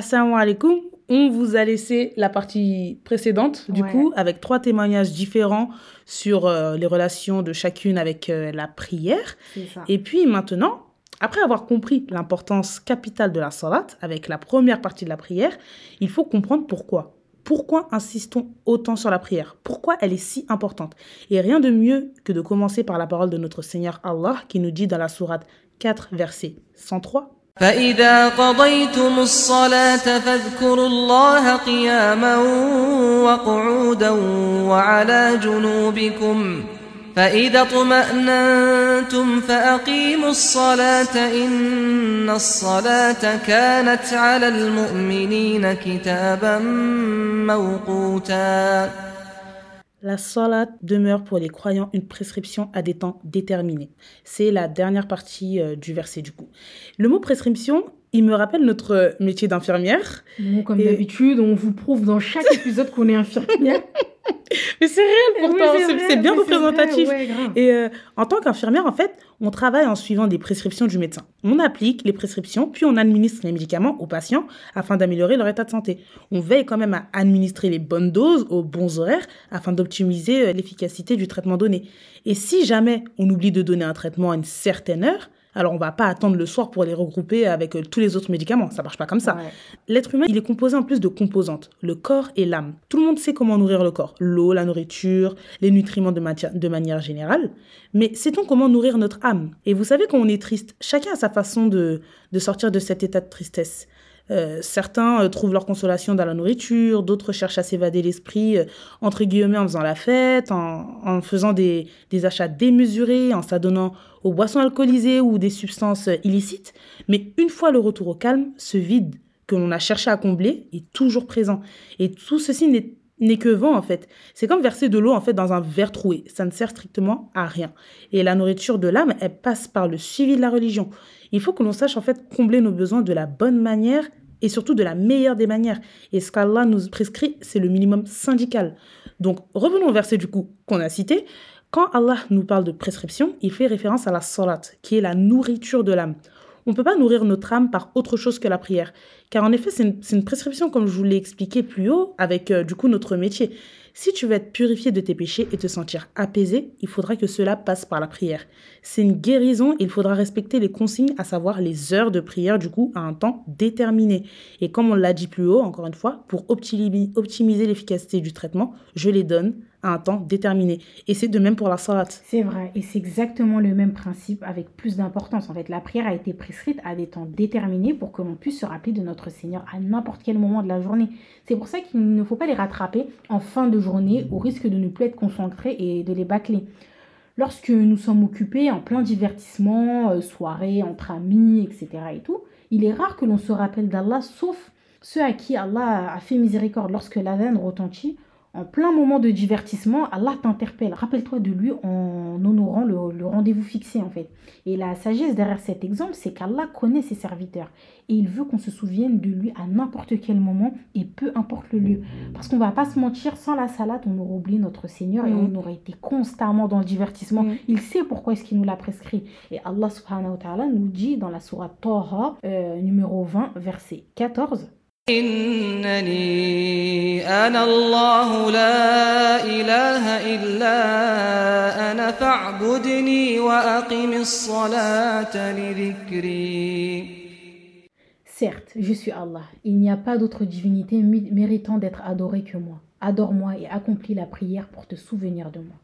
Assalamu alaikum. On vous a laissé la partie précédente, du Ouais. coup, avec trois témoignages différents sur euh, les relations de chacune avec euh, la prière. Et puis maintenant, après avoir compris l'importance capitale de la salat avec la première partie de la prière, il faut comprendre pourquoi. Pourquoi insistons autant sur la prière Pourquoi elle est si importante Et rien de mieux que de commencer par la parole de notre Seigneur Allah qui nous dit dans la sourate 4, verset 103 فإذا قضيتم الصلاة فاذكروا الله قياما وقعودا وعلى جنوبكم فإذا اطمأننتم فأقيموا الصلاة إن الصلاة كانت على المؤمنين كتابا موقوتا La salat demeure pour les croyants une prescription à des temps déterminés. C'est la dernière partie euh, du verset du coup. Le mot prescription, il me rappelle notre métier d'infirmière. Bon, comme Et- d'habitude, on vous prouve dans chaque épisode qu'on est infirmière. Mais c'est réel pourtant, Oui, c'est bien représentatif. vrai, ouais, grave. Et euh, en tant qu'infirmière, en fait, on travaille en suivant des prescriptions du médecin. On applique les prescriptions, puis on administre les médicaments aux patients afin d'améliorer leur état de santé. On veille quand même à administrer les bonnes doses aux bons horaires afin d'optimiser euh, l'efficacité du traitement donné. Et si jamais on oublie de donner un traitement à une certaine heure, alors on va pas attendre le soir pour les regrouper avec euh, tous les autres médicaments. Ça marche pas comme ça. Ouais. L'être humain, il est composé en plus de composantes, le corps et l'âme. Tout le monde sait comment nourrir le corps, l'eau, la nourriture, les nutriments de manière générale. Mais sait-on comment nourrir notre âme? Et vous savez, quand on est triste, chacun a sa façon de, de sortir de cet état de tristesse. Euh, certains euh, trouvent leur consolation dans la nourriture, d'autres cherchent à s'évader l'esprit, euh, entre guillemets, en faisant la fête, en, faisant des, des achats démesurés, en s'adonnant aux boissons alcoolisées ou des substances illicites. Mais une fois le retour au calme, ce vide que l'on a cherché à combler est toujours présent. Et tout ceci n'est n'est que vent en fait. C'est comme verser de l'eau en fait dans un verre troué. Ça ne sert strictement à rien. Et la nourriture de l'âme, elle passe par le suivi de la religion. Il faut que l'on sache en fait combler nos besoins de la bonne manière et surtout de la meilleure des manières. Et ce qu'Allah nous prescrit, c'est le minimum syndical. Donc revenons au verset du coup qu'on a cité. Quand Allah nous parle de prescription, il fait référence à la salat, qui est la nourriture de l'âme. On ne peut pas nourrir notre âme par autre chose que la prière. Car en effet, c'est une, prescription, comme je vous l'ai expliqué plus haut, avec euh, du coup notre métier. Si tu veux être purifié de tes péchés et te sentir apaisé, il faudra que cela passe par la prière. C'est une guérison et il faudra respecter les consignes, à savoir les heures de prière, du coup, à un temps déterminé. Et comme on l'a dit plus haut, encore une fois, pour optimi- optimiser l'efficacité du traitement, je les donne à un temps déterminé. Et c'est de même pour la salat. C'est vrai, et c'est exactement le même principe avec plus d'importance. En fait, la prière a été prescrite à des temps déterminés pour que l'on puisse se rappeler de notre Seigneur à n'importe quel moment de la journée. C'est pour ça qu'il ne faut pas les rattraper en fin de journée au risque de ne plus être concentré et de les bâcler. Lorsque nous sommes occupés en plein divertissement, euh, soirée, entre amis, etc. et tout, il est rare que l'on se rappelle d'Allah, sauf ceux à qui Allah a fait miséricorde lorsque l'adhan retentit. En plein moment de divertissement, Allah t'interpelle. Rappelle-toi de lui en honorant le, le rendez-vous fixé en fait. Et la sagesse derrière cet exemple, c'est qu'Allah connaît ses serviteurs. Et il veut qu'on se souvienne de lui à n'importe quel moment et peu importe le lieu. Parce qu'on va pas se mentir, sans la salade, on aurait oublié notre Seigneur et Mhm. on aurait été constamment dans le divertissement. Mhm. Il sait pourquoi est-ce qu'il nous l'a prescrit. Et Allah subhanahu wa ta'ala nous dit dans la sourate Taha, euh, numéro 20, verset 14, إنني أنا الله لا إله إلا أنا فاعبدني وأقم الصلاة لذكري Certes, je suis Allah. Il n'y a pas d'autre divinité mi- méritant d'être adorée que moi. Adore-moi et accomplis la prière pour te souvenir de moi.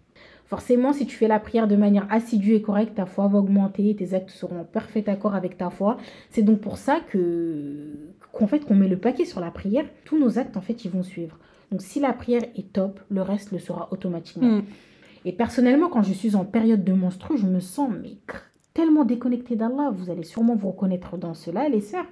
Forcément, si tu fais la prière de manière assidue et correcte, ta foi va augmenter, tes actes seront en parfait accord avec ta foi. C'est donc pour ça que qu'en fait qu'on met le paquet sur la prière, tous nos actes en fait ils vont suivre. Donc si la prière est top, le reste le sera automatiquement. Mm. Et personnellement, quand je suis en période de menstru, je me sens mais tellement déconnectée d'Allah. Vous allez sûrement vous reconnaître dans cela, les sœurs.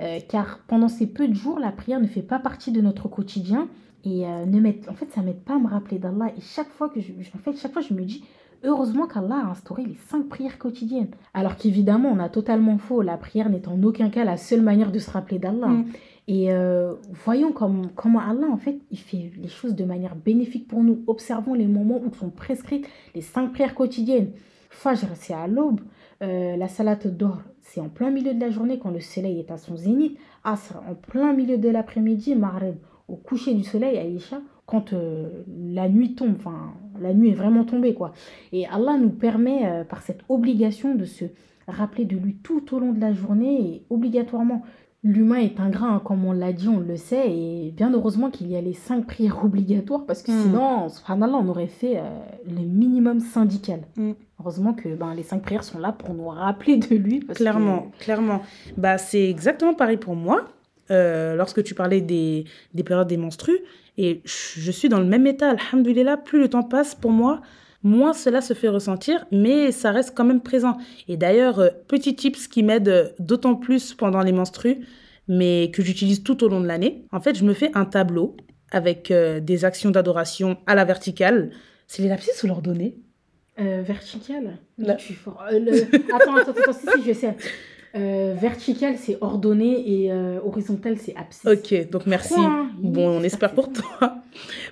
Euh, car pendant ces peu de jours, la prière ne fait pas partie de notre quotidien. Et euh, ne m'aide- en fait, ça m'aide pas à me rappeler d'Allah. Et chaque fois que je- en fait, chaque fois, je me dis, heureusement qu'Allah a instauré les cinq prières quotidiennes. Alors qu'évidemment, on a totalement faux. La prière n'est en aucun cas la seule manière de se rappeler d'Allah. Mm. Et euh, voyons comme, comment Allah, en fait, il fait les choses de manière bénéfique pour nous. Observons les moments où sont prescrites les cinq prières quotidiennes. Fajr, c'est à l'aube. Euh, la salat d'or, c'est en plein milieu de la journée quand le soleil est à son zénith. Asr, en plein milieu de l'après-midi. Maghreb, au coucher du soleil. Aïcha, quand euh, la nuit tombe, enfin, la nuit est vraiment tombée, quoi. Et Allah nous permet, par cette obligation, de se rappeler de lui tout au long de la journée et obligatoirement. L'humain est ingrat, hein, comme on l'a dit, on le sait, et bien heureusement qu'il y a les cinq prières obligatoires, parce que Mm. sinon, subhanallah, on aurait fait euh, le minimum syndical. Mm. Heureusement que ben, les cinq prières sont là pour nous rappeler de lui. Parce que- Clairement, clairement. Bah, c'est exactement pareil pour moi. Euh, lorsque tu parlais des, des périodes des menstrues, et je suis dans le même état, alhamdoulilah, plus le temps passe pour moi, moins cela se fait ressentir, mais ça reste quand même présent. Et d'ailleurs, euh, petit tips qui m'aide euh, d'autant plus pendant les menstrues, mais que j'utilise tout au long de l'année. En fait, je me fais un tableau avec euh, des actions d'adoration à la verticale. C'est les lapsus ou l'ordonnée Euh, vertical Là. Je suis fort. Le- Attends, attends, attends, si, si, je sais. Euh, vertical, c'est ordonné et euh, horizontal, c'est abscisse. Ok, donc merci. Bon, on espère pour toi.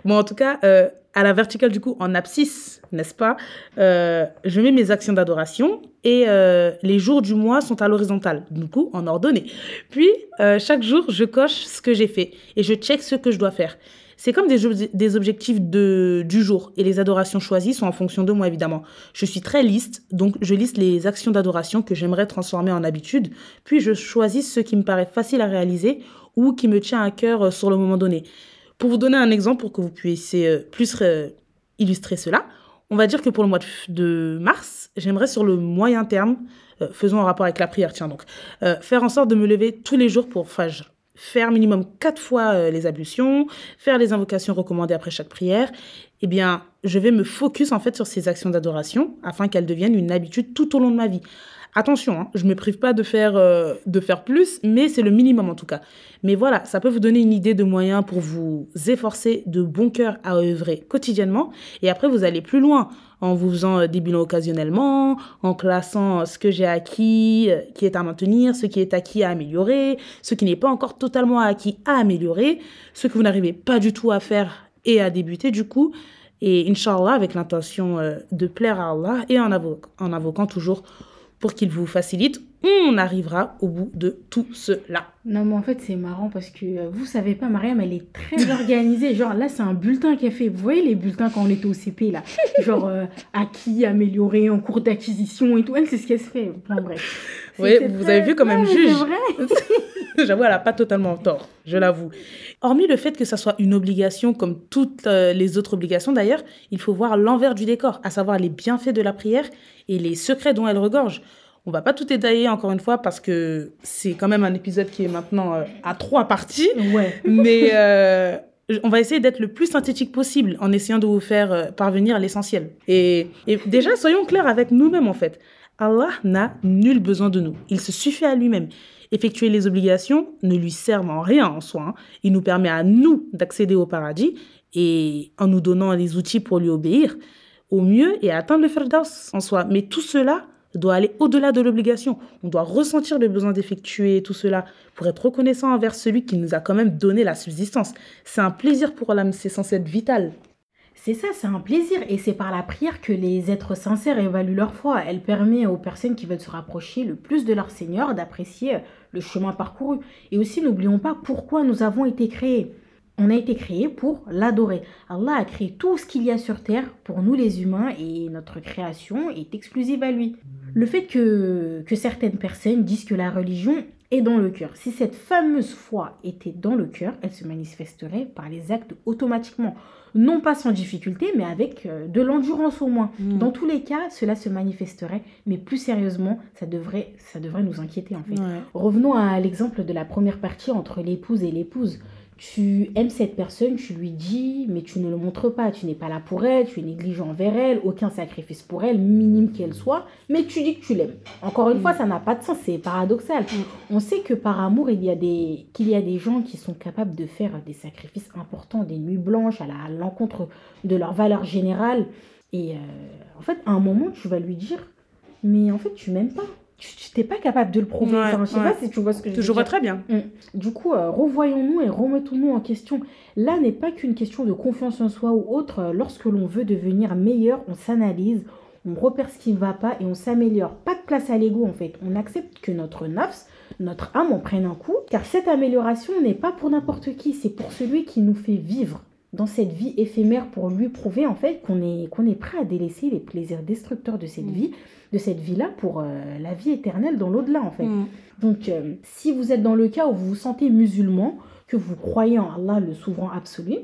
Bon, en tout cas, euh, à la verticale, du coup, en abscisse, n'est-ce pas euh, Je mets mes actions d'adoration et les jours du mois sont à l'horizontale, du coup, en ordonnée. Puis, chaque jour, je coche ce que j'ai fait et je check ce que je dois faire. C'est comme des, obje- des objectifs de, du jour et les adorations choisies sont en fonction de moi, évidemment. Je suis très liste, donc je liste les actions d'adoration que j'aimerais transformer en habitude, puis je choisis ce qui me paraît facile à réaliser ou qui me tient à cœur euh, sur le moment donné. Pour vous donner un exemple, pour que vous puissiez euh, plus euh, illustrer cela, on va dire que pour le mois de, mars, j'aimerais sur le moyen terme, euh, faisons en rapport avec la prière, tiens donc, faire en sorte de me lever tous les jours pour Fajr. Faire minimum quatre fois euh, les ablutions, faire les invocations recommandées après chaque prière. Eh bien, je vais me focus en fait sur ces actions d'adoration afin qu'elles deviennent une habitude tout au long de ma vie. Attention, hein, je me prive pas de faire, euh, de faire plus, mais c'est le minimum en tout cas. Mais voilà, ça peut vous donner une idée de moyens pour vous efforcer de bon cœur à œuvrer quotidiennement. Et après, vous allez plus loin en vous faisant euh, des bilans occasionnellement, en classant euh, ce que j'ai acquis, euh, qui est à maintenir, ce qui est acquis à améliorer, ce qui n'est pas encore totalement acquis à améliorer, ce que vous n'arrivez pas du tout à faire et à débuter du coup. Et Inch'Allah, avec l'intention de plaire à Allah et en invoquant toujours pour qu'il vous facilite, on arrivera au bout de tout cela. Non, mais en fait, c'est marrant parce que euh, vous savez pas, Mariam, elle est très organisée. Genre, là, c'est un bulletin qu'elle fait. Vous voyez les bulletins quand on était au CP, là? Genre, euh, acquis, amélioré, en cours d'acquisition et tout. Elle, c'est ce qu'elle se fait. Bon, bref. Oui, vous avez vu comme elle me Ouais, mais juge. J'avoue, elle n'a pas totalement tort, je l'avoue. Hormis le fait que ça soit une obligation comme toutes euh, les autres obligations d'ailleurs, il faut voir l'envers du décor, à savoir les bienfaits de la prière et les secrets dont elle regorge. On va pas tout détailler encore une fois parce que c'est quand même un épisode qui est maintenant euh, à trois parties. Ouais. Mais euh, on va essayer d'être le plus synthétique possible en essayant de vous faire parvenir l'essentiel. Et, et déjà, soyons clairs avec nous-mêmes en fait. Allah n'a nul besoin de nous. Il se suffit à lui-même. Effectuer les obligations ne lui sert en rien en soi. hein. Il nous permet à nous d'accéder au paradis et en nous donnant les outils pour lui obéir au mieux et atteindre le firdaus en soi. Mais tout cela doit aller au-delà de l'obligation. On doit ressentir le besoin d'effectuer tout cela pour être reconnaissant envers celui qui nous a quand même donné la subsistance. C'est un plaisir pour l'âme, c'est censé être vital. C'est ça, c'est un plaisir. Et c'est par la prière que les êtres sincères évaluent leur foi. Elle permet aux personnes qui veulent se rapprocher le plus de leur Seigneur d'apprécier le chemin parcouru. Et aussi, n'oublions pas pourquoi nous avons été créés. On a été créés pour l'adorer. Allah a créé tout ce qu'il y a sur Terre pour nous les humains et notre création est exclusive à lui. Le fait que, que certaines personnes disent que la religion est dans le cœur. Si cette fameuse foi était dans le cœur, elle se manifesterait par les actes automatiquement. Non pas sans difficulté, mais avec euh, de l'endurance au moins. Mm. Dans tous les cas, cela se manifesterait, mais plus sérieusement, ça devrait, ça devrait nous inquiéter en fait. Ouais. Revenons à l'exemple de la première partie entre l'épouse et l'épouse. Tu aimes cette personne, tu lui dis, mais tu ne le montres pas. Tu n'es pas là pour elle, tu es négligent envers elle, aucun sacrifice pour elle, minime qu'elle soit, mais tu dis que tu l'aimes. Encore une Mm. fois, ça n'a pas de sens, c'est paradoxal. On sait que par amour, il y a des, qu'il y a des gens qui sont capables de faire des sacrifices importants, des nuits blanches à la- à l'encontre de leurs valeurs générales. Et euh, en fait, à un moment, tu vas lui dire, mais en fait, tu m'aimes pas. Tu n'es pas capable de le prouver. Ouais, Enfin, je sais ouais. pas si tu vois ce que je veux Je vois très bien. Mm. Du coup, euh, revoyons-nous et remettons-nous en question. Là n'est pas qu'une question de confiance en soi ou autre. Euh, Lorsque l'on veut devenir meilleur, on s'analyse, on repère ce qui ne va pas et on s'améliore. Pas de place à l'ego en fait. On accepte que notre nafs, notre âme en prenne un coup, car cette amélioration n'est pas pour n'importe qui, c'est pour celui qui nous fait vivre dans cette vie éphémère pour lui prouver en fait qu'on est, qu'on est prêt à délaisser les plaisirs destructeurs de cette Mm. vie, de cette vie-là pour euh, la vie éternelle dans l'au-delà en fait. Mm. Donc, euh, si vous êtes dans le cas où vous vous sentez musulman, que vous croyez en Allah, le souverain absolu,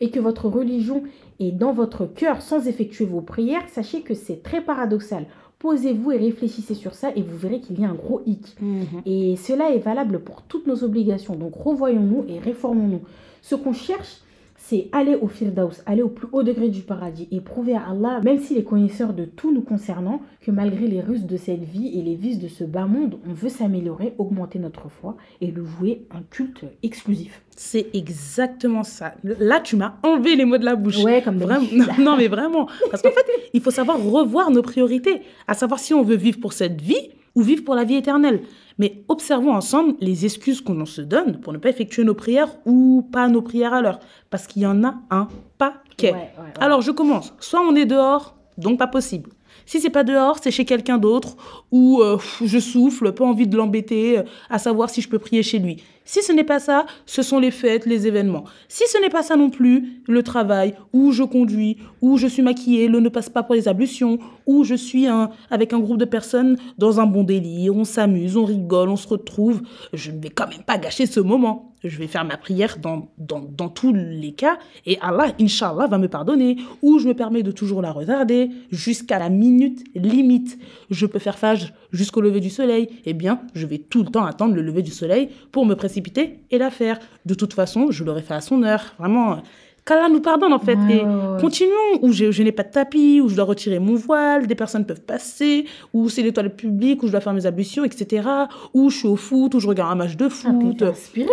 et que votre religion est dans votre cœur sans effectuer vos prières, sachez que c'est très paradoxal. Posez-vous et réfléchissez sur ça et vous verrez qu'il y a un gros hic. Mhm. Et cela est valable pour toutes nos obligations. Donc revoyons-nous et réformons-nous. Ce qu'on cherche, c'est aller au Firdaus, aller au plus haut degré du paradis et prouver à Allah, même s'il est connaisseur de tout nous concernant, que malgré les ruses de cette vie et les vices de ce bas monde, on veut s'améliorer, augmenter notre foi et le vouer un culte exclusif. C'est exactement ça. Là, tu m'as enlevé les mots de la bouche. Ouais, comme Vraiment, non, mais vraiment. Parce qu'en fait, il faut savoir revoir nos priorités, à savoir si on veut vivre pour cette vie ou vivre pour la vie éternelle. Mais observons ensemble les excuses qu'on se donne pour ne pas effectuer nos prières ou pas nos prières à l'heure. Parce qu'il y en a un paquet. Ouais, ouais, ouais. Alors, je commence. Soit on est dehors, donc pas possible. Si c'est pas dehors, c'est chez quelqu'un d'autre ou euh, je souffle, pas envie de l'embêter, euh, à savoir si je peux prier chez lui. Si ce n'est pas ça, ce sont les fêtes, les événements. Si ce n'est pas ça non plus, le travail, où je conduis, où je suis maquillée, le ne passe pas pour les ablutions, où je suis un, avec un groupe de personnes dans un bon délire, on s'amuse, on rigole, on se retrouve, je ne vais quand même pas gâcher ce moment. Je vais faire ma prière dans, dans, dans tous les cas et Allah, Inch'Allah, va me pardonner. Ou je me permets de toujours la retarder jusqu'à la minute limite. Je peux faire phage jusqu'au lever du soleil. Eh bien, je vais tout le temps attendre le lever du soleil pour me précipiter et la faire. De toute façon, je l'aurais fait à son heure. Vraiment, qu'Allah nous pardonne en fait. Ouais, et ouais, ouais. continuons, où je, je n'ai pas de tapis, où je dois retirer mon voile, des personnes peuvent passer, où c'est les toilettes publiques, où je dois faire mes ablutions, etc. Où je suis au foot, où je regarde un match de Ah, foot.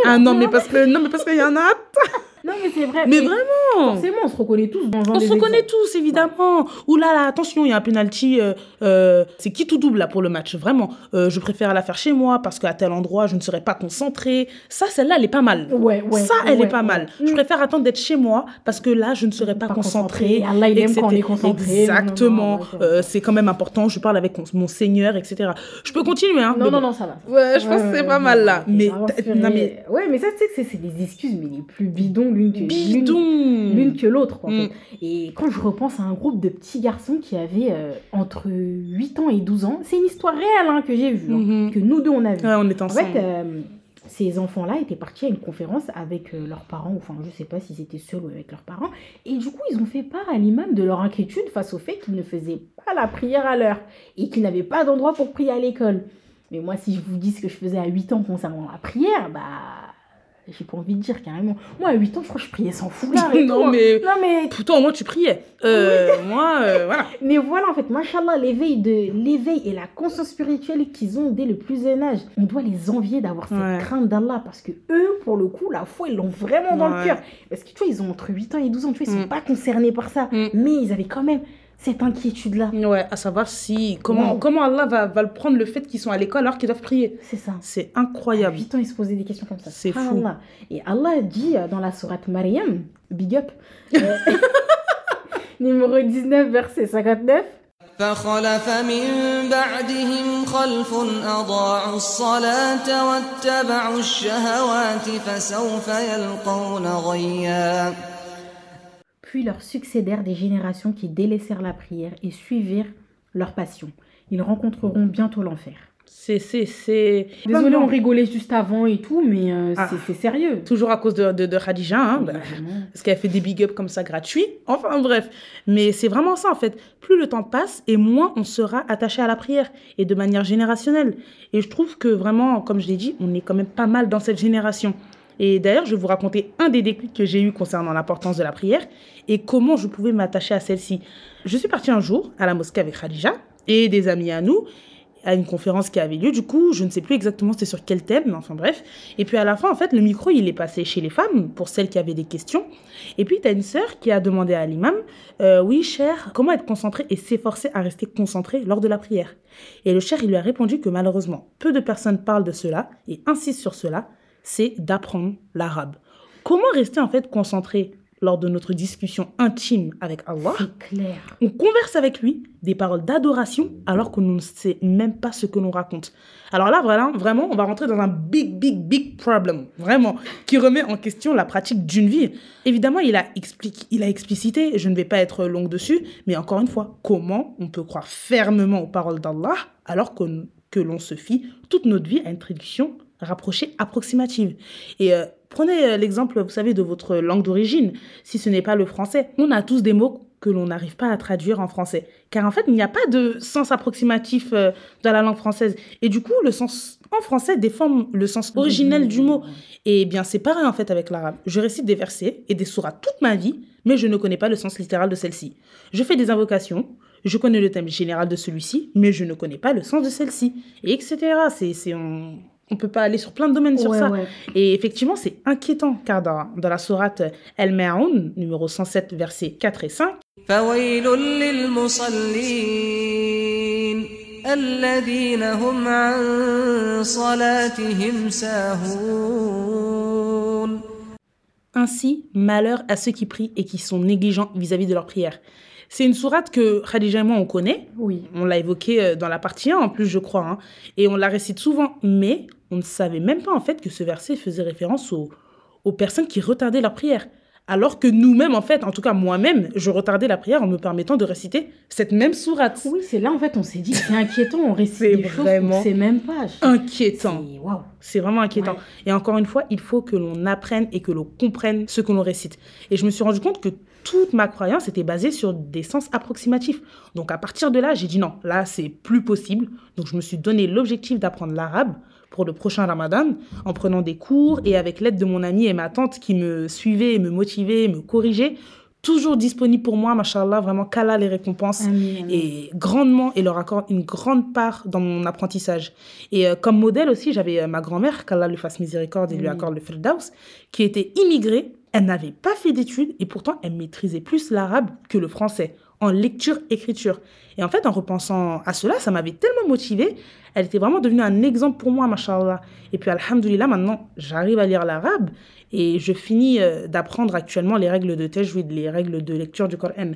Ah là. non, mais parce que non, mais parce qu'il y en a. Non, mais c'est vrai. Mais Et vraiment. Forcément, on se reconnaît tous dans On se reconnaît tous, évidemment. Ou là, là, attention, il y a un penalty. euh, euh, c'est qui tout double là pour le match, vraiment? Euh, je préfère la faire chez moi parce qu'à tel endroit, je ne serai pas concentrée. Ça, celle-là, elle est pas mal. Ouais, ouais. ça, elle ouais, est pas ouais. mal. Mm. Je préfère attendre d'être chez moi parce que là, je ne serai pas, Pas concentrée. concentrée. Allah, il aime quand on est concentré. Exactement. C'est quand même important. Je parle avec mon, Seigneur, etc. Je peux continuer, hein. Non, mais non, non, ça va. Ouais, je pense que c'est pas mal là. Mais, Mais, non, mais ouais, mais ça, tu sais que c'est des excuses, mais les plus bidons l'une que l'une- bidon. l'une que l'autre. en Mm. fait. Et quand je repense à un groupe de petits garçons qui avaient euh, entre 8 ans et 12 ans, c'est une histoire réelle hein, que j'ai vue, hein, Mhm. que nous deux on a vue. Ouais, on est En fait, euh, ces enfants-là étaient partis à une conférence avec euh, leurs parents, enfin je sais pas s'ils étaient seuls ou avec leurs parents, et du coup ils ont fait part à l'imam de leur inquiétude face au fait qu'ils ne faisaient pas la prière à l'heure et qu'ils n'avaient pas d'endroit pour prier à l'école. Mais moi si je vous dis ce que je faisais à 8 ans concernant la prière, bah j'ai pas envie de dire carrément. Moi à 8 ans je crois que je priais sans foulard et Non, tout. hein. mais- Non mais Pourtant, moi, tu priais. Euh, Moi, euh, voilà. mais voilà, en fait, machallah, l'éveil de l'éveil et la conscience spirituelle qu'ils ont dès le plus jeune âge, on doit les envier d'avoir cette Ouais. crainte d'Allah parce que eux, pour le coup, la foi, ils l'ont vraiment dans Ouais. le cœur. Parce que tu vois, ils ont entre 8 ans et 12 ans, tu vois, ils sont Mm. pas concernés par ça, Mm. mais ils avaient quand même cette inquiétude-là. Ouais, à savoir si comment, Wow. comment Allah va, va le prendre le fait qu'ils sont à l'école alors qu'ils doivent prier. C'est ça. C'est À incroyable. 8 ans, ils se posaient des questions comme ça. C'est fou. Subhanallah. Et Allah dit euh, dans la sourate Maryam, big up, euh, numéro 19, verset 59. فخلف من بعدهم خلف أضاعوا الصلاة واتبعوا الشهوات فسوف يلقون غيا puis leur succédèrent des générations qui délaissèrent la prière et suivirent leur passion. Ils rencontreront bientôt l'enfer. C'est, c'est, c'est. Désolé, on rigolait juste avant et tout, mais euh, Ah. c'est- c'est sérieux. Toujours à cause de, de, de Khadija, hein, bah, parce qu'elle fait des big ups comme ça gratuits. Enfin bref. Mais c'est vraiment ça en fait. Plus le temps passe et moins on sera attaché à la prière et de manière générationnelle. Et je trouve que vraiment, comme je l'ai dit, on est quand même pas mal dans cette génération. Et d'ailleurs, je vais vous raconter un des déclics que j'ai eu concernant l'importance de la prière et comment je pouvais m'attacher à celle-ci. Je suis partie un jour à la mosquée avec Khadija et des amis à nous à une conférence qui avait lieu. Du coup, je ne sais plus exactement c'était sur quel thème, mais enfin bref. Et puis à la fin, en fait, le micro, il est passé chez les femmes pour celles qui avaient des questions. Et puis, tu as une sœur qui a demandé à l'imam, euh, oui, cher, comment être concentré et s'efforcer à rester concentré lors de la prière? Et le cher, il lui a répondu que malheureusement, peu de personnes parlent de cela et insistent sur cela, c'est d'apprendre l'arabe. Comment rester en fait concentré lors de notre discussion intime avec Allah C'est clair. On converse avec lui des paroles d'adoration alors qu'on ne sait même pas ce que l'on raconte. Alors là, voilà, vraiment, on va rentrer dans un big, big, big problem, vraiment, qui remet en question la pratique d'une vie. Évidemment, il a, expliqué, il a explicité, je ne vais pas être longue dessus, mais encore une fois, comment on peut croire fermement aux paroles d'Allah alors que, que l'on se fie toute notre vie à une traduction rapprochée, approximative. Et euh, prenez euh, l'exemple, vous savez, de votre langue d'origine, si ce n'est pas le français. On a tous des mots que l'on n'arrive pas à traduire en français. Car en fait, il n'y a pas de sens approximatif euh, dans la langue française. Et du coup, le sens en français déforme le sens originel du mot. Et bien, c'est pareil en fait avec l'arabe. Je récite des versets et des sourates toute ma vie, mais je ne connais pas le sens littéral de celle-ci. Je fais des invocations, je connais le thème général de celui-ci, mais je ne connais pas le sens de celle-ci. Et etc. C'est, c'est, on peut pas aller sur plein de domaines sur ça. Et effectivement, c'est inquiétant, car dans, dans la sourate El Ma'un, numéro 107, versets 4 et 5, Ainsi, malheur à ceux qui prient et qui sont négligents vis-à-vis de leur prière. C'est une sourate que Khadija et moi, on connaît. Oui. On l'a évoquée euh, dans la partie 1, en plus, je crois. Hein, et on la récite souvent. Mais on ne savait même pas en fait que ce verset faisait référence aux, aux personnes qui retardaient leur prière. Alors que nous-mêmes, en fait, en tout cas moi-même, je retardais la prière en me permettant de réciter cette même sourate. Oui, c'est là en fait on s'est dit c'est inquiétant, on récite des choses vraiment sait même pas. Inquiétant. C'est- vraiment inquiétant. Ouais. Et encore une fois, il faut que l'on apprenne et que l'on comprenne ce que l'on récite. Et je me suis rendu compte que toute ma croyance était basée sur des sens approximatifs. Donc à partir de là, j'ai dit non, là c'est plus possible. Donc je me suis donné l'objectif d'apprendre l'arabe pour le prochain ramadan en prenant des cours et avec l'aide de mon amie et ma tante qui me suivaient, me motivaient, me corrigeaient. Toujours disponible pour moi, machallah, vraiment qu'Allah les récompense et grandement et leur accorde une grande part dans mon apprentissage. Et euh, comme modèle aussi, j'avais euh, ma grand-mère, qu'Allah lui fasse miséricorde et lui accorde le firdaus, qui était immigrée. Elle n'avait pas fait d'études et pourtant elle maîtrisait plus l'arabe que le français en lecture-écriture. Et en fait, en repensant à cela, ça m'avait tellement motivée. Elle était vraiment devenue un exemple pour moi, machallah. Et puis, alhamdoulilah, maintenant, j'arrive à lire l'arabe et je finis euh, d'apprendre actuellement les règles de tajwid, les règles de lecture du Coran.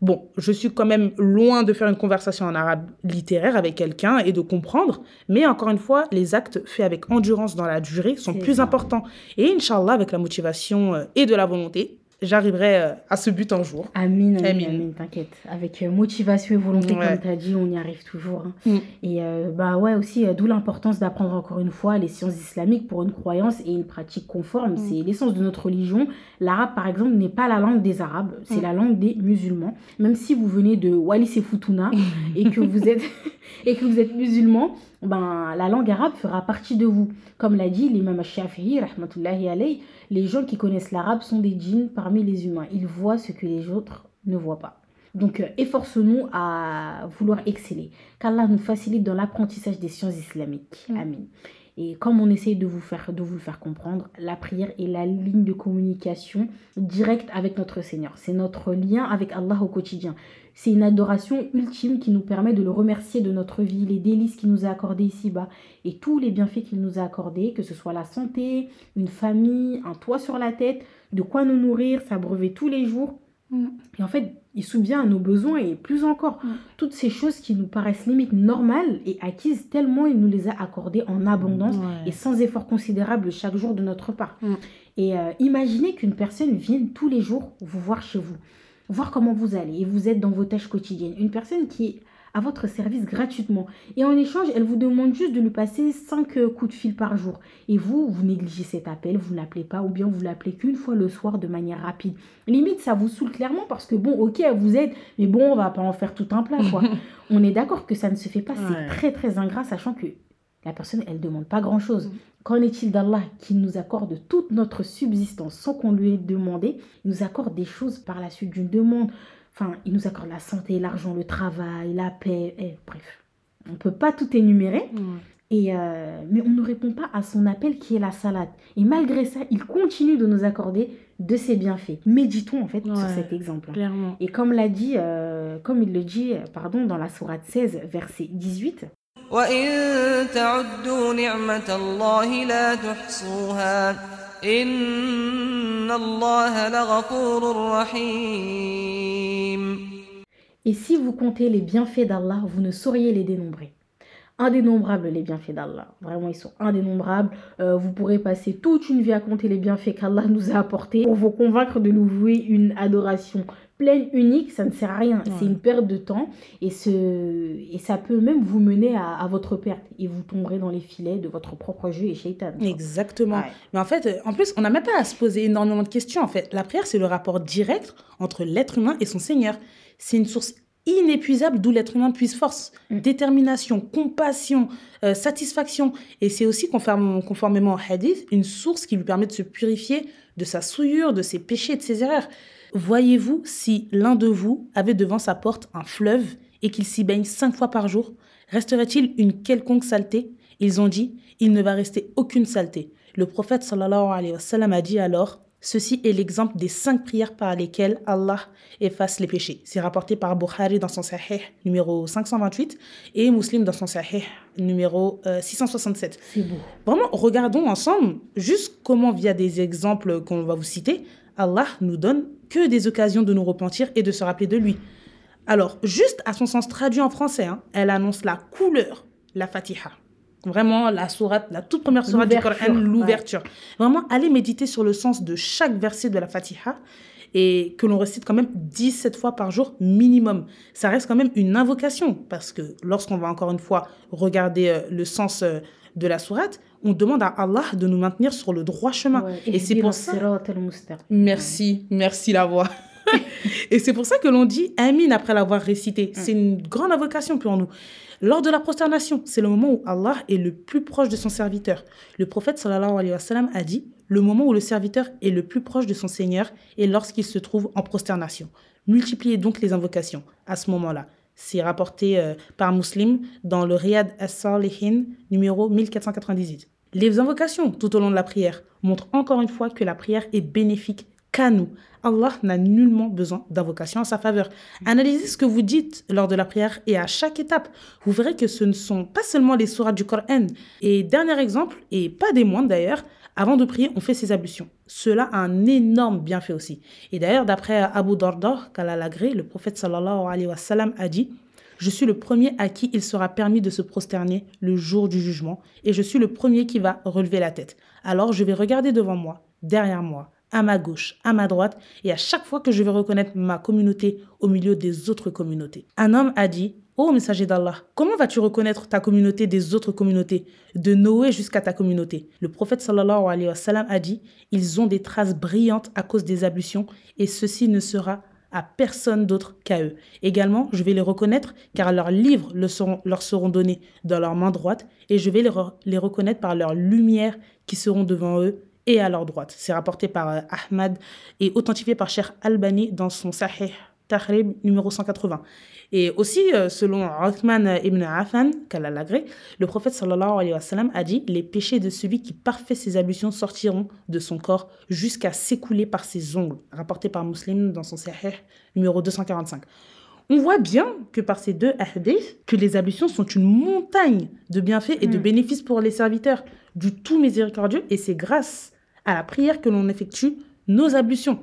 Bon, je suis quand même loin de faire une conversation en arabe littéraire avec quelqu'un et de comprendre, mais encore une fois, les actes faits avec endurance dans la durée sont plus ça. importants. Et Inch'Allah, avec la motivation euh, et de la volonté, j'arriverai euh, à ce but un jour. Amin, amin, Amin. amin, t'inquiète. Avec euh, motivation et volonté, Ouais. comme tu as dit, on y arrive toujours. hein. Mm. Et euh, bah ouais, aussi, d'où l'importance d'apprendre encore une fois les sciences islamiques pour une croyance et une pratique conforme. Mm. C'est l'essence de notre religion. L'arabe, par exemple, n'est pas la langue des Arabes, c'est Mm. la langue des musulmans. Même si vous venez de Wallis et Futuna et que vous êtes et que vous êtes musulman, ben la langue arabe fera partie de vous. Comme l'a dit l'imam Shafi'i, rahmatullahi alayhi, les gens qui connaissent l'arabe sont des djinns parmi les humains. Ils voient ce que les autres ne voient pas. Donc, euh, efforçons-nous à vouloir exceller. Qu'Allah nous facilite dans l'apprentissage des sciences islamiques. Amin. Et comme on essaye de vous, faire, de vous le faire comprendre, la prière est la ligne de communication directe avec notre Seigneur. C'est notre lien avec Allah au quotidien. C'est une adoration ultime qui nous permet de le remercier de notre vie, les délices qu'il nous a accordés ici-bas et tous les bienfaits qu'il nous a accordés, que ce soit la santé, une famille, un toit sur la tête, de quoi nous nourrir, s'abreuver tous les jours. Et en fait, il subvient à nos besoins et plus encore. Mm. Toutes ces choses qui nous paraissent limite normales et acquises tellement il nous les a accordées en abondance Ouais. et sans effort considérable chaque jour de notre part. Mm. Et euh, imaginez qu'une personne vienne tous les jours vous voir chez vous, voir comment vous allez et vous êtes dans vos tâches quotidiennes. Une personne qui est à votre service gratuitement. Et en échange, elle vous demande juste de lui passer 5 coups de fil par jour. Et vous, vous négligez cet appel, vous ne l'appelez pas, ou bien vous l'appelez qu'une fois le soir de manière rapide. Limite, ça vous saoule clairement parce que bon, ok, vous aide, mais bon, on va pas en faire tout un plat, quoi. on est d'accord que ça ne se fait pas, Ouais. c'est très très ingrat, sachant que la personne, elle demande pas grand-chose. Qu'en est-il d'Allah qui nous accorde toute notre subsistance sans qu'on lui ait demandé? Il nous accorde des choses par la suite d'une demande. Enfin, il nous accorde la santé, l'argent, le travail, la paix, bref. On ne peut pas tout énumérer. Et euh, mais on ne répond pas à son appel qui est la salade. Et malgré ça, il continue de nous accorder de ses bienfaits. Méditons en fait sur cet exemple. Clairement. Et comme l'a dit, euh, comme il le dit, euh, pardon, dans la sourate 16, verset 18, وإن تعدوا نعمة الله لا تحصوها إن الله لغفور رحيم Et si vous comptez les bienfaits d'Allah, vous ne sauriez les dénombrer. Indénombrables les bienfaits d'Allah. Vraiment, ils sont indénombrables. Euh, vous pourrez passer toute une vie à compter les bienfaits qu'Allah nous a apportés pour vous convaincre de nous vouer une adoration pleine, unique. Ça ne sert à rien. C'est une perte de temps. Et, ce... et ça peut même vous mener à, à votre perte. Et vous tomberez dans les filets de votre propre jeu et shaitan. Exactement. Ouais. Mais en fait, euh, en plus, on n'a même pas à se poser énormément de questions. En fait, la prière, c'est le rapport direct entre l'être humain et son Seigneur. C'est une source inépuisable d'où l'être humain puise force, Mm. détermination, compassion, euh, satisfaction. Et c'est aussi, conformément, conformément au hadith, une source qui lui permet de se purifier de sa souillure, de ses péchés, de ses erreurs. Voyez-vous si l'un de vous avait devant sa porte un fleuve et qu'il s'y baigne cinq fois par jour, resterait-il une quelconque saleté? Ils ont dit, il ne va rester aucune saleté. Le prophète sallallahu alayhi wa sallam a dit alors, ceci est l'exemple des cinq prières par lesquelles Allah efface les péchés. C'est rapporté par Bukhari dans son Sahih numéro 528 et Muslim dans son Sahih numéro euh, 667. C'est beau. Vraiment, regardons ensemble juste comment, via des exemples qu'on va vous citer, Allah nous donne que des occasions de nous repentir et de se rappeler de lui. Alors, juste à son sens traduit en français, hein, elle annonce la couleur, la Fatiha. Vraiment, la sourate, la toute première sourate du Coran, L'ouverture. Vraiment, allez méditer sur le sens de chaque verset de la Fatiha et que l'on récite quand même 17 fois par jour minimum. Ça reste quand même une invocation parce que lorsqu'on va encore une fois regarder euh, le sens euh, de la sourate, on demande à Allah de nous maintenir sur le droit chemin. Ouais. Et c'est pour ça. Merci, merci la voix. et c'est pour ça que l'on dit Amin après l'avoir récité. C'est une grande invocation pour nous. Lors de la prosternation, c'est le moment où Allah est le plus proche de son serviteur. Le prophète sallallahu alayhi wa sallam a dit le moment où le serviteur est le plus proche de son Seigneur est lorsqu'il se trouve en prosternation. Multipliez donc les invocations à ce moment-là. C'est rapporté euh, par Muslim dans le Riyad as-Salihin numéro 1498. Les invocations tout au long de la prière montrent encore une fois que la prière est bénéfique qu'à nous. Allah n'a nullement besoin d'invocation en sa faveur. Analysez ce que vous dites lors de la prière et à chaque étape, vous verrez que ce ne sont pas seulement les sourates du Coran. Et dernier exemple, et pas des moindres d'ailleurs, avant de prier, on fait ses ablutions. Cela a un énorme bienfait aussi. Et d'ailleurs, d'après Abu Darda, qu'Allah l'agré, le prophète sallallahu alayhi wa sallam a dit je suis le premier à qui il sera permis de se prosterner le jour du jugement, et je suis le premier qui va relever la tête. Alors je vais regarder devant moi, derrière moi, à ma gauche, à ma droite, et à chaque fois que je vais reconnaître ma communauté au milieu des autres communautés. Un homme a dit Ô messager d'Allah, comment vas-tu reconnaître ta communauté des autres communautés, de Noé jusqu'à ta communauté? Le prophète sallallahu alayhi wa a dit Ils ont des traces brillantes à cause des ablutions, et ceci ne sera à personne d'autre qu'à eux. Également, je vais les reconnaître car leurs livres le leur seront donnés dans leur main droite et je vais les, re- les reconnaître par leurs lumières qui seront devant eux et à leur droite. C'est rapporté par euh, Ahmad et authentifié par Cheikh Albani dans son Sahih Tahrib numéro 180. Et aussi, euh, selon Uthman ibn Affan, qu'Allah l'agré, le prophète sallallahu alayhi wa sallam a dit Les péchés de celui qui parfait ses ablutions sortiront de son corps jusqu'à s'écouler par ses ongles. Rapporté par Muslim dans son Sahih numéro 245. On voit bien que par ces deux hadiths, que les ablutions sont une montagne de bienfaits et de Mm. bénéfices pour les serviteurs du tout miséricordieux. Et c'est grâce à la prière que l'on effectue nos ablutions.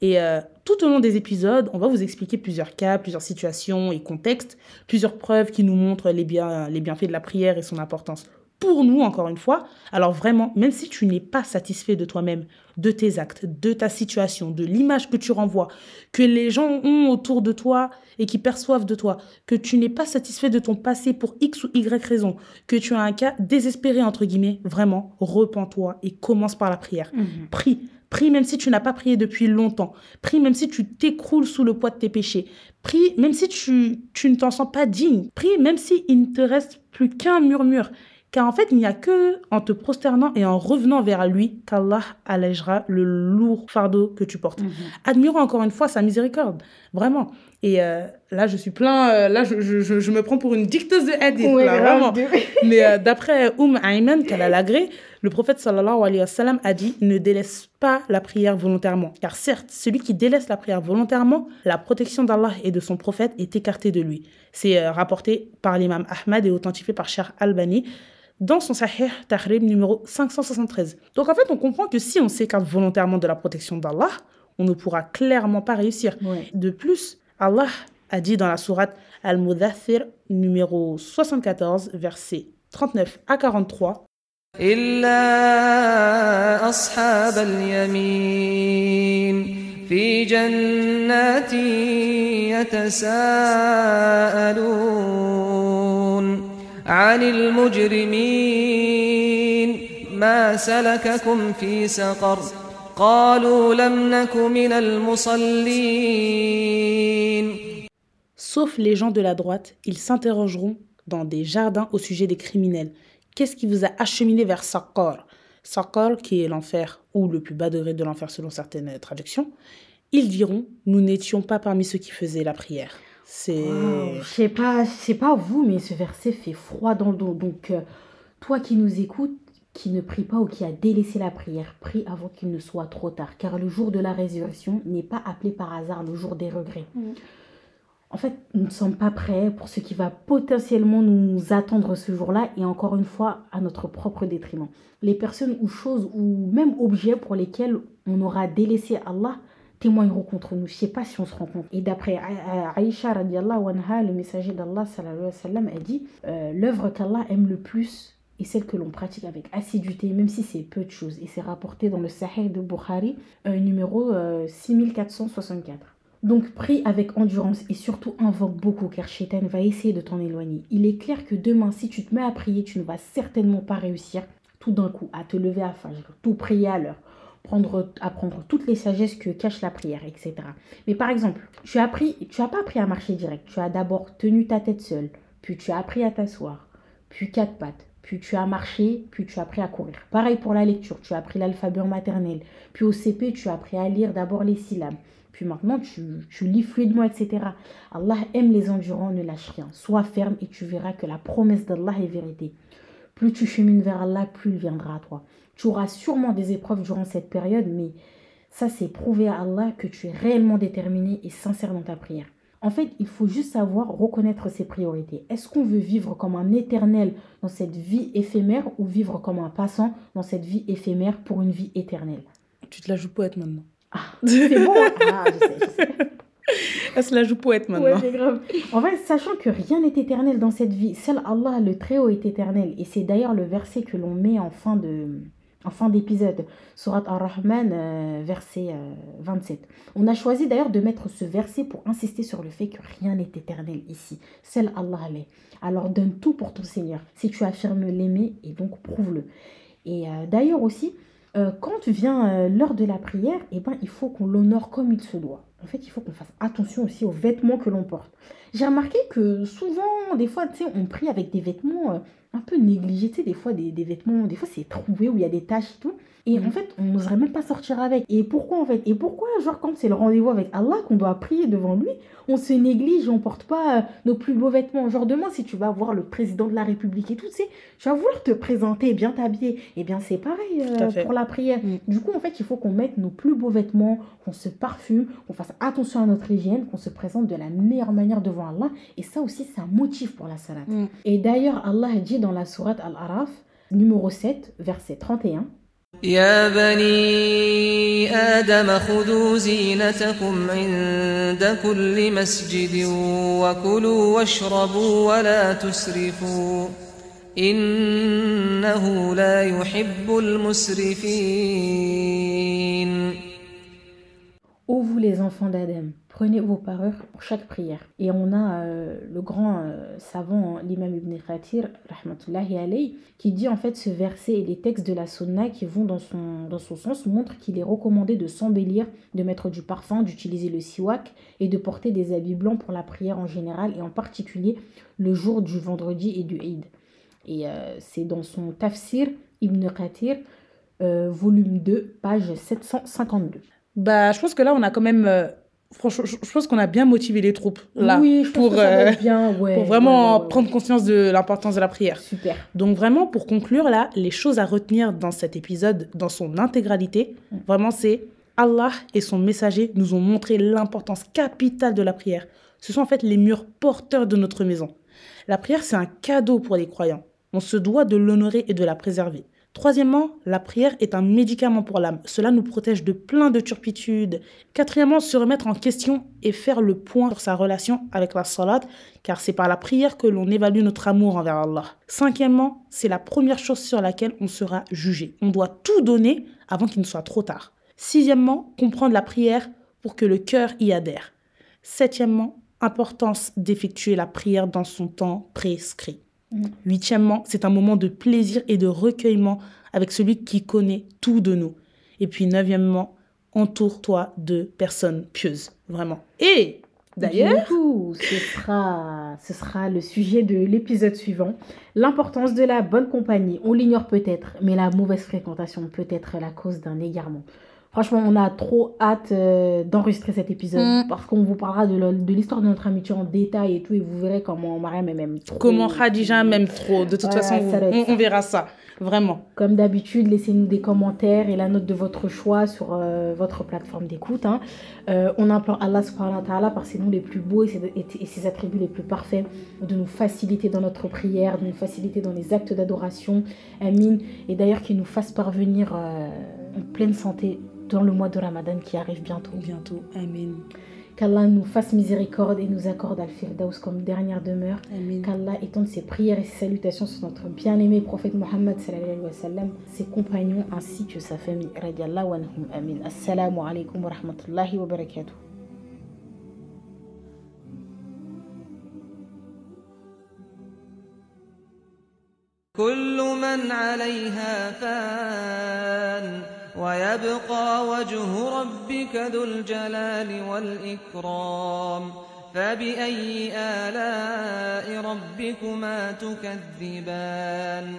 Et euh, tout au long des épisodes, on va vous expliquer plusieurs cas, plusieurs situations et contextes, plusieurs preuves qui nous montrent les, bien, les bienfaits de la prière et son importance pour nous, encore une fois. Alors vraiment, même si tu n'es pas satisfait de toi-même, de tes actes, de ta situation, de l'image que tu renvoies, que les gens ont autour de toi et qui perçoivent de toi, que tu n'es pas satisfait de ton passé pour X ou Y raison, que tu as un cas désespéré, entre guillemets, vraiment, repens-toi et commence par la prière. Mhm. Prie. Prie même si tu n'as pas prié depuis longtemps. Prie même si tu t'écroules sous le poids de tes péchés. Prie même si tu, tu ne t'en sens pas digne. Prie même s'il ne te reste plus qu'un murmure. Car en fait, il n'y a que en te prosternant et en revenant vers lui qu'Allah allègera le lourd fardeau que tu portes. Mhm. Admirons encore une fois sa miséricorde, vraiment. Et euh, là, je suis plein. euh, là, je, je, je, me prends pour une dicteuse de hadith. Ouais, là, vraiment. Mais euh, d'après Oum Ayman, qu'elle a l'agré, le prophète sallallahu alayhi wa sallam a dit ne délaisse pas la prière volontairement. Car certes, celui qui délaisse la prière volontairement, la protection d'Allah et de son prophète est écartée de lui. C'est rapporté par l'imam Ahmad et authentifié par Cheikh Albani dans son Sahih Tahrib numéro 573. Donc en fait, on comprend que si on s'écarte volontairement de la protection d'Allah, on ne pourra clairement pas réussir. Ouais. De plus, Allah a dit dans la sourate Al-Mudathir numéro 74, versets 39 à 43, إلا أصحاب اليمين في جنات يتساءلون عن المجرمين ما سلككم في سقر قالوا لم نك من المصلين Sauf les gens de la droite, ils s'interrogeront dans des jardins au sujet des criminels. Qu'est-ce qui vous a acheminé vers Sakar Sakar, qui est l'enfer ou le plus bas degré de l'enfer selon certaines traductions. Ils diront Nous n'étions pas parmi ceux qui faisaient la prière. C'est. Wow, Je sais pas, je sais pas vous, mais ce verset fait froid dans le dos. Donc, euh, toi qui nous écoutes, qui ne prie pas ou qui a délaissé la prière, prie avant qu'il ne soit trop tard, car le jour de la résurrection n'est pas appelé par hasard le jour des regrets. En fait, nous ne sommes pas prêts pour ce qui va potentiellement nous attendre ce jour-là et encore une fois à notre propre détriment. Les personnes ou choses ou même objets pour lesquels on aura délaissé Allah témoigneront contre nous. Je sais pas si on se rend compte. Et d'après Aïcha anha, le messager d'Allah a dit euh, l'œuvre qu'Allah aime le plus est celle que l'on pratique avec assiduité, même si c'est peu de choses. Et c'est rapporté dans le Sahih de Bukhari, euh, numéro euh, 6464. Donc prie avec endurance et surtout invoque beaucoup car Shaitan va essayer de t'en éloigner. Il est clair que demain, si tu te mets à prier, tu ne vas certainement pas réussir tout d'un coup à te lever à Fajr, tout prier à l'heure, prendre, apprendre toutes les sagesses que cache la prière, etc. Mais par exemple, tu as, appris, tu as pas appris à marcher direct. Tu as d'abord tenu ta tête seule, puis tu as appris à t'asseoir, puis quatre pattes, puis tu as marché, puis tu as appris à courir. Pareil pour la lecture, tu as appris l'alphabet en maternelle, puis au CP, tu as appris à lire d'abord les syllabes. Puis maintenant, tu, tu lis fluidement, etc. Allah aime les endurants, ne lâche rien. Sois ferme et tu verras que la promesse d'Allah est vérité. Plus tu chemines vers Allah, plus il viendra à toi. Tu auras sûrement des épreuves durant cette période, mais ça, c'est prouver à Allah que tu es réellement déterminé et sincère dans ta prière. En fait, il faut juste savoir reconnaître ses priorités. Est-ce qu'on veut vivre comme un éternel dans cette vie éphémère ou vivre comme un passant dans cette vie éphémère pour une vie éternelle? Tu te la joues poète maintenant. Ah, c'est bon hein Ah, je sais, je sais. Elle se la joue poète Ouais, maintenant. c'est grave. En fait, sachant que rien n'est éternel dans cette vie, seul Allah, le Très-Haut, est éternel. Et c'est d'ailleurs le verset que l'on met en fin de en fin d'épisode, Surat Ar-Rahman, euh, verset euh, 27. On a choisi d'ailleurs de mettre ce verset pour insister sur le fait que rien n'est éternel ici. Seul Allah l'est. Alors donne tout pour ton Seigneur. Si tu affirmes l'aimer, et donc prouve-le. Et euh, d'ailleurs aussi, euh, quand vient euh, l'heure de la prière, eh ben, il faut qu'on l'honore comme il se doit. En fait, il faut qu'on fasse attention aussi aux vêtements que l'on porte. J'ai remarqué que souvent, des fois, on prie avec des vêtements euh, un peu négligés, tu sais, des fois, des, des vêtements, des fois, c'est trouvé où il y a des taches et tout. Et Mhm. en fait, on n'oserait même pas sortir avec. Et pourquoi, en fait? Et pourquoi, genre, quand c'est le rendez-vous avec Allah, qu'on doit prier devant lui, on se néglige on porte pas euh, nos plus beaux vêtements? Genre, demain, si tu vas voir le président de la République et tout, tu sais, tu vas vouloir te présenter, bien t'habiller. Et bien, c'est pareil euh, pour la prière. Mm. Du coup, en fait, il faut qu'on mette nos plus beaux vêtements, qu'on se parfume, qu'on fasse attention à notre hygiène, qu'on se présente de la meilleure manière devant Allah. Et ça aussi, c'est un motif pour la salat. Mm. Et d'ailleurs, Allah dit dans la sourate Al-Araf, numéro 7, verset 31, يا بني آدم خذوا زينتكم عند كل مسجد وكلوا واشربوا ولا تسرفوا إنه لا يحب المسرفين Ô vous les enfants d'Adam, prenez vos parures pour chaque prière. Et on a euh, le grand euh, savant, l'imam Ibn Khatir, rahmatullahi alayhi, qui dit en fait ce verset et les textes de la sunna qui vont dans son, dans son sens montrent qu'il est recommandé de s'embellir, de mettre du parfum, d'utiliser le siwak et de porter des habits blancs pour la prière en général et en particulier le jour du vendredi et du Eid. Et euh, c'est dans son tafsir Ibn Khatir, volume 2, page 752. Bah, je pense que là, on a quand même franchement, je pense qu'on a bien motivé les troupes là oui, je pense pour, que ça va être bien, ouais. pour vraiment ouais, ouais, ouais. prendre conscience de l'importance de la prière. Super. Donc vraiment, pour conclure là, les choses à retenir dans cet épisode, dans son intégralité, Mm. vraiment c'est Allah et son messager nous ont montré l'importance capitale de la prière. Ce sont en fait les murs porteurs de notre maison. La prière, c'est un cadeau pour les croyants. On se doit de l'honorer et de la préserver. Troisièmement, la prière est un médicament pour l'âme. Cela nous protège de plein de turpitudes. Quatrièmement, se remettre en question et faire le point sur sa relation avec la salat, car c'est par la prière que l'on évalue notre amour envers Allah. Cinquièmement, c'est la première chose sur laquelle on sera jugé. On doit tout donner avant qu'il ne soit trop tard. Sixièmement, comprendre la prière pour que le cœur y adhère. Septièmement, importance d'effectuer la prière dans son temps prescrit. Mm. Huitièmement, c'est un moment de plaisir et de recueillement avec celui qui connaît tout de nous. Et puis neuvièmement, entoure-toi de personnes pieuses, vraiment. Et d'ailleurs, ce sera, ce sera le sujet de l'épisode suivant. L'importance de la bonne compagnie, on l'ignore peut-être, mais la mauvaise fréquentation peut être la cause d'un égarement. Franchement, on a trop hâte euh, d'enregistrer cet épisode Mm. parce qu'on vous parlera de, l'histoire de notre amitié en détail et tout, et vous verrez comment Mariam m'aime trop. comment Khadija m'aime trop. De toute façon, on, verra ça, vraiment. Comme d'habitude, laissez-nous des commentaires et la note de votre choix sur euh, votre plateforme d'écoute. hein. Euh, on implore Allah subhanahu wa ta'ala par ses noms les plus beaux et ses, et- et ses attributs les plus parfaits de nous faciliter dans notre prière, de nous faciliter dans les actes d'adoration. Amin. Et d'ailleurs qu'il nous fasse parvenir en pleine santé dans le mois de Ramadan qui arrive bientôt. Bientôt, Amen. Qu'Allah nous fasse miséricorde et nous accorde Al-Firdaus comme dernière demeure. Amen. Qu'Allah étende ses prières et ses salutations sur notre bien-aimé prophète Mohammed sallallahu alayhi wa sallam, ses compagnons ainsi que sa famille. Radiallahu anhum amin. Assalamu alaikum wa rahmatullahi wa barakatuh. كل من عليها فان ويبقى وجه ربك ذو الجلال والإكرام. فبأي آلاء ربكما تكذبان؟